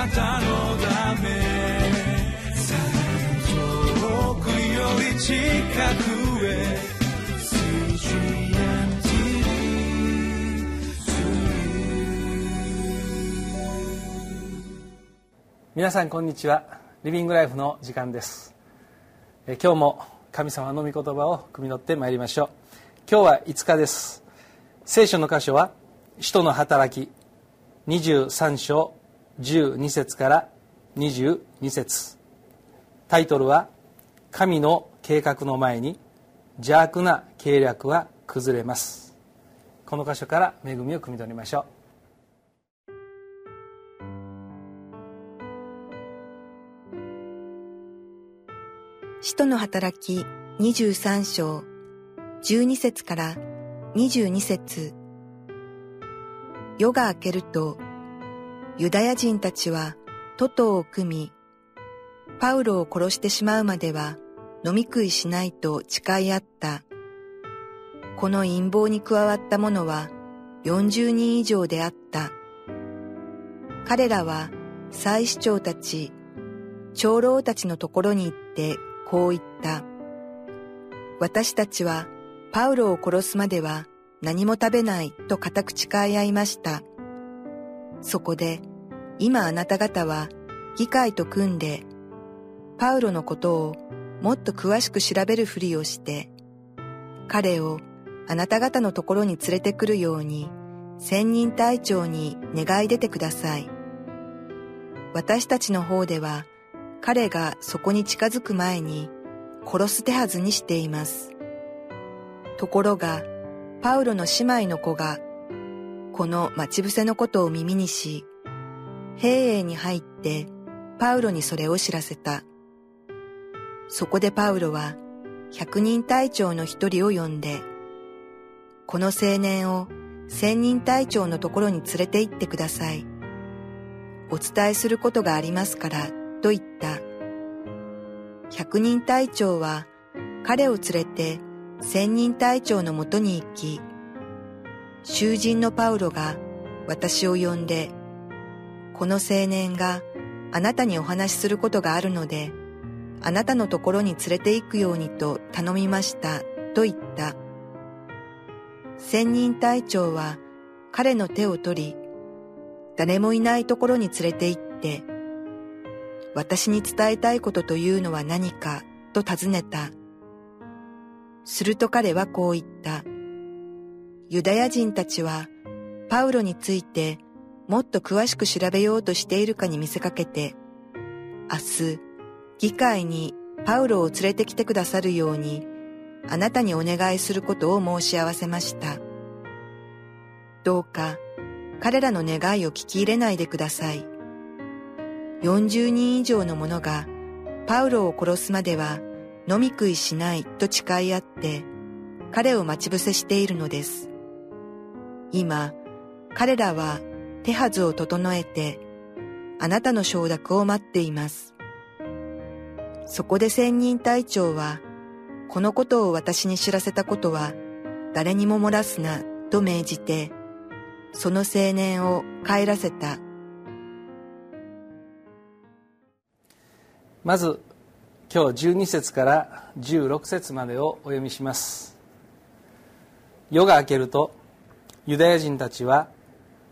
なたのため。遠くより近くへ。皆さんこんにちは。リビングライフの時間です。え今日も神様の御言葉を汲み取ってまいりましょう。今日は5日です。聖書の箇所は使徒の働き。23章12節から22節。タイトルは神の計画の前に邪悪な計略は崩れます。この箇所から恵みを汲み取りましょう。使徒の働き23章12節から22節。夜が明けるとユダヤ人たちは徒党を組みパウロを殺してしまうまでは飲み食いしないと誓い合ったこの陰謀に加わった者は40人以上であった彼らは祭司長たち長老たちのところに行ってこう言った。私たちはパウロを殺すまでは何も食べないと固く誓い合いました。そこで今あなた方は議会と組んでパウロのことをもっと詳しく調べるふりをして彼をあなた方のところに連れてくるように千人隊長に願い出てください。私たちの方では彼がそこに近づく前に殺す手はずにしています。ところが、パウロの姉妹の子が、この待ち伏せのことを耳にし、兵営に入ってパウロにそれを知らせた。そこでパウロは百人隊長の一人を呼んで、この青年を千人隊長のところに連れて行ってください。お伝えすることがありますからと言った。百人隊長は彼を連れて千人隊長のもとに行き、囚人のパウロが私を呼んで、この青年があなたにお話しすることがあるので、あなたのところに連れて行くようにと頼みましたと言った。千人隊長は彼の手を取り、誰もいないところに連れて行って、私に伝えたいことというのは何かと尋ねた。すると彼はこう言った。ユダヤ人たちはパウロについてもっと詳しく調べようとしているかに見せかけて、明日、議会にパウロを連れてきてくださるように、あなたにお願いすることを申し合わせました。どうか、彼らの願いを聞き入れないでください。40人以上の者がパウロを殺すまでは飲み食いしないと誓い合って彼を待ち伏せしているのです。今、彼らは手はずを整えてあなたの承諾を待っています。そこで仙人隊長はこのことを私に知らせたことは誰にも漏らすなと命じてその青年を帰らせた。まず今日12節から16節までをお読みします夜が明けるとユダヤ人たちは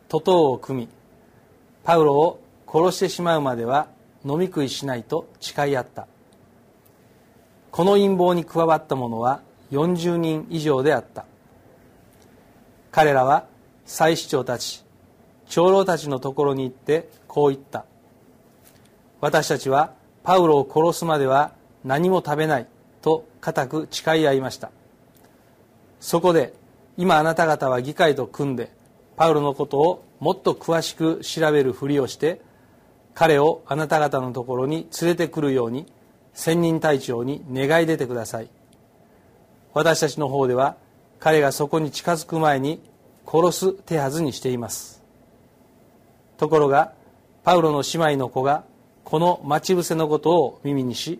徒党を組みパウロを殺してしまうまでは飲み食いしないと誓い合った。この陰謀に加わった者は40人以上であった。彼らは祭司長たち長老たちのところに行ってこう言った。私たちはパウロを殺すまでは何も食べないと固く誓い合いました。そこで今あなた方は議会と組んでパウロのことをもっと詳しく調べるふりをして彼をあなた方のところに連れてくるように千人隊長に願い出てください。私たちの方では彼がそこに近づく前に殺す手はずにしています。ところがパウロの姉妹の子がこの待ち伏せのことを耳にし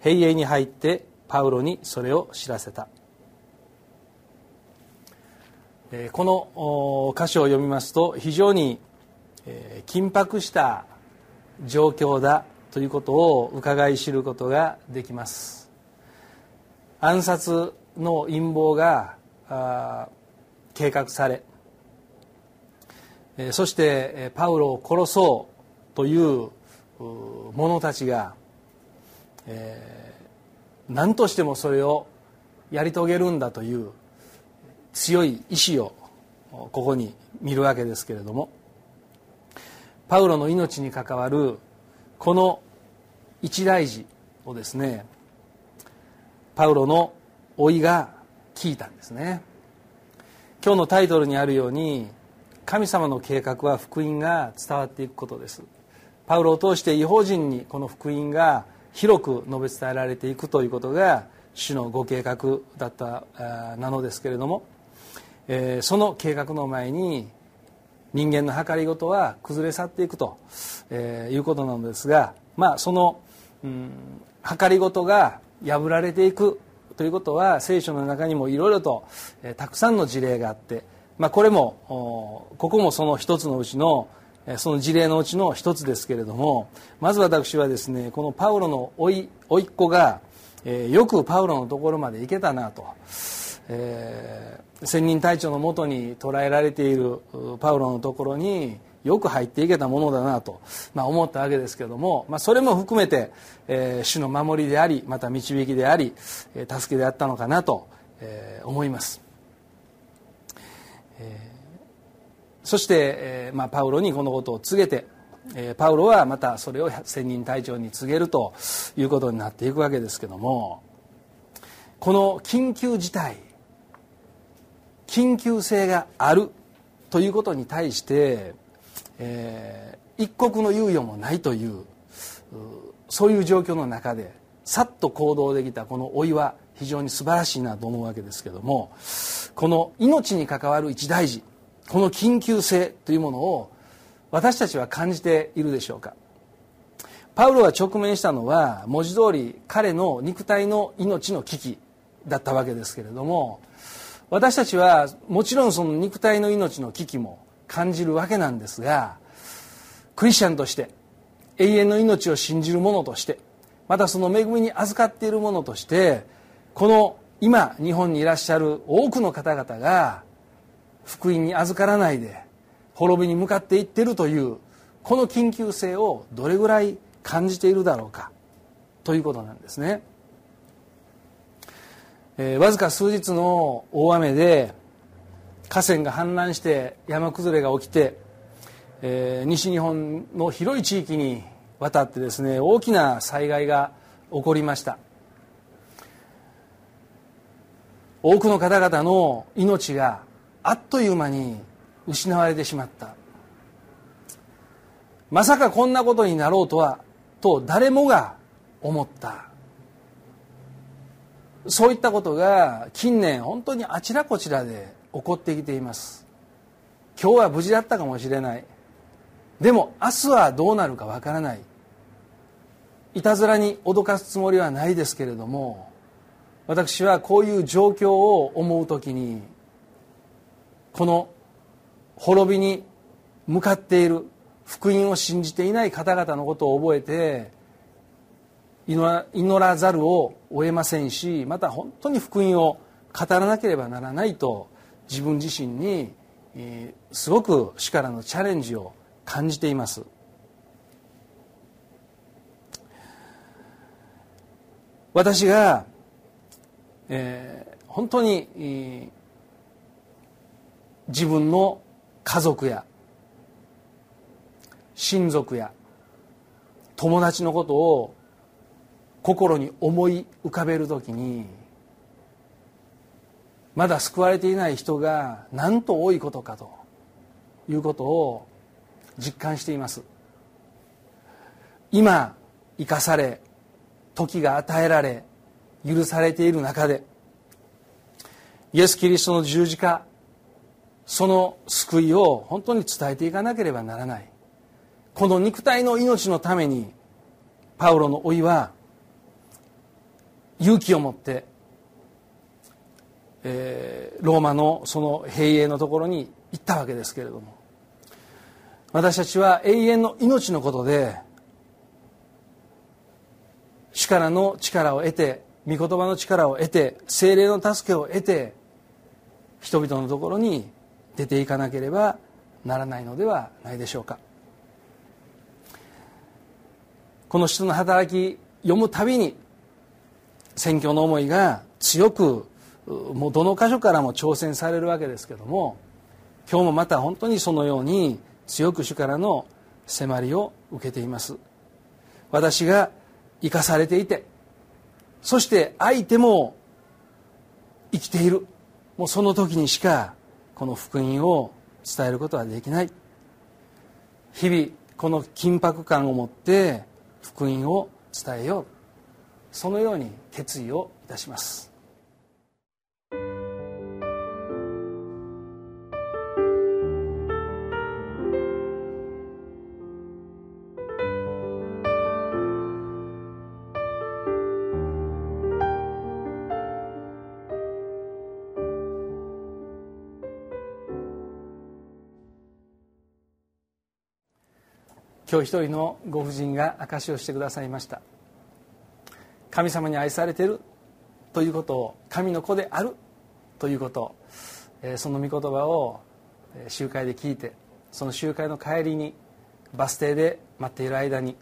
兵営に入ってパウロにそれを知らせた。この箇所を読みますと非常に緊迫した状況だということを伺い知ることができます。暗殺の陰謀が計画されそしてパウロを殺そうという者たちが、えー、何としてもそれをやり遂げるんだという強い意志をここに見るわけですけれどもパウロの命に関わるこの一大事をですねパウロの老いが聞いたんですね。今日のタイトルにあるように神様の計画は福音が伝わっていくことです。パウロを通して違法人にこの福音が広く述べ伝えられていくということが主のご計画だったなのですけれども、えー、その計画の前に人間の計りごとは崩れ去っていくと、えー、いうことなのですが、まあ、その、うん、計りごとが破られていくということは聖書の中にもいろいろと、えー、たくさんの事例があってまあ、これもここもその一つのうちのその事例のうちの一つですけれどもまず私はですねこのパウロの甥いっ子が、えー、よくパウロのところまで行けたなと、えー、仙人隊長のもとに捕らえられているパウロのところによく入っていけたものだなと、まあ、思ったわけですけども、まあ、それも含めて、えー、主の守りでありまた導きであり、えー、助けであったのかなと、えー、思います。そして、えーまあ、パウロにこのことを告げて、えー、パウロはまたそれを千人隊長に告げるということになっていくわけですけどもこの緊急事態緊急性があるということに対して、えー、一刻の猶予もないというそういう状況の中でさっと行動できたこの老いは非常に素晴らしいなと思うわけですけどもこの命に関わる一大事この緊急性というものを私たちは感じているでしょうか？パウロが直面したのは文字通り彼の肉体の命の危機だったわけですけれども私たちはもちろんその肉体の命の危機も感じるわけなんですがクリスチャンとして永遠の命を信じる者としてまたその恵みに預かっている者としてこの今日本にいらっしゃる多くの方々が福音に預からないで滅びに向かっていってるというこの緊急性をどれぐらい感じているだろうかということなんですね、えー、わずか数日の大雨で河川が氾濫して山崩れが起きて、えー、西日本の広い地域にわたってですね大きな災害が起こりました。多くの方々の命があっという間に失われてしまった。まさかこんなことになろうとはと誰もが思った。そういったことが近年本当にあちらこちらで起こってきています。今日は無事だったかもしれない。でも明日はどうなるかわからない。いたずらに脅かすつもりはないですけれども私はこういう状況を思う時にこの滅びに向かっている福音を信じていない方々のことを覚えて祈らざるを得ませんしまた本当に福音を語らなければならないと自分自身にすごく主からのチャレンジを感じています。私が、えー、本当に自分の家族や親族や友達のことを心に思い浮かべる時にまだ救われていない人がなんと多いことかということを実感しています。今生かされ時が与えられ許されている中でイエス・キリストの十字架その救いを本当に伝えていかなければならない。この肉体の命のためにパウロの老いは勇気を持って、えー、ローマのその兵営のところに行ったわけですけれども。私たちは永遠の命のことで主からの力を得て御言葉の力を得て精霊の助けを得て人々のところに出ていかなければならないのではないでしょうか。この人の働き読むたびに宣教の思いが強くもうどの箇所からも挑戦されるわけですけども今日もまた本当にそのように強く主からの迫りを受けています。私が生かされていてそして相手も生きている。もうその時にしかこの福音を伝えることはできない。日々この緊迫感を持って福音を伝えよう。そのように決意をいたします。今日一人のご婦人が証しをしてくださいました。神様に愛されてるということを神の子であるということその御言葉を集会で聞いてその集会の帰りにバス停で待っている間に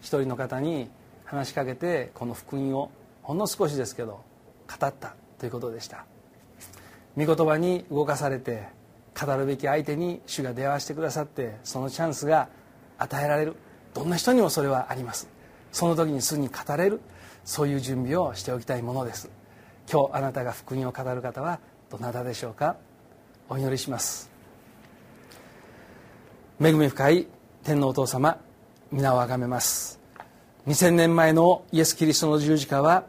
一人の方に話しかけてこの福音をほんの少しですけど語ったということでした。御言葉に動かされて語るべき相手に主が出会わせてくださってそのチャンスが与えられる。どんな人にもそれはあります。その時にすぐに語れる。そういう準備をしておきたいものです。今日あなたが福音を語る方はどなたでしょうか？お祈りします。恵み深い天皇お父様皆をあがめます。2000年前のイエス・キリストの十字架は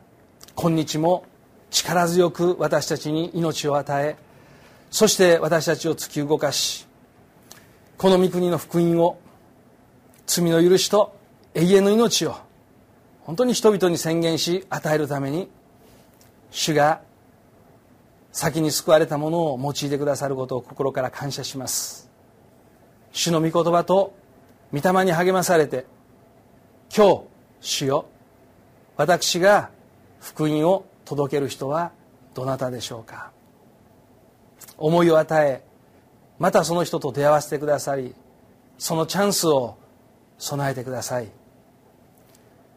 今日も力強く私たちに命を与えそして私たちを突き動かしこの御国の福音を罪の許しと永遠の命を本当に人々に宣言し与えるために主が先に救われたものを用いてくださることを心から感謝します。主の御言葉と御霊に励まされて今日主よ私が福音を届ける人はどなたでしょうか。思いを与えまたその人と出会わせてくださりそのチャンスを備えてください。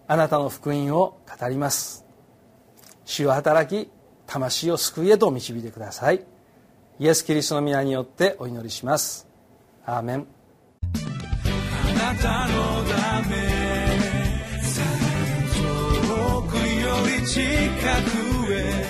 あなたの福音を語ります。主を働き魂を救いへと導いてください。イエス・キリストの皆によってお祈りします。アーメン。あなたのため遠くより近くへ。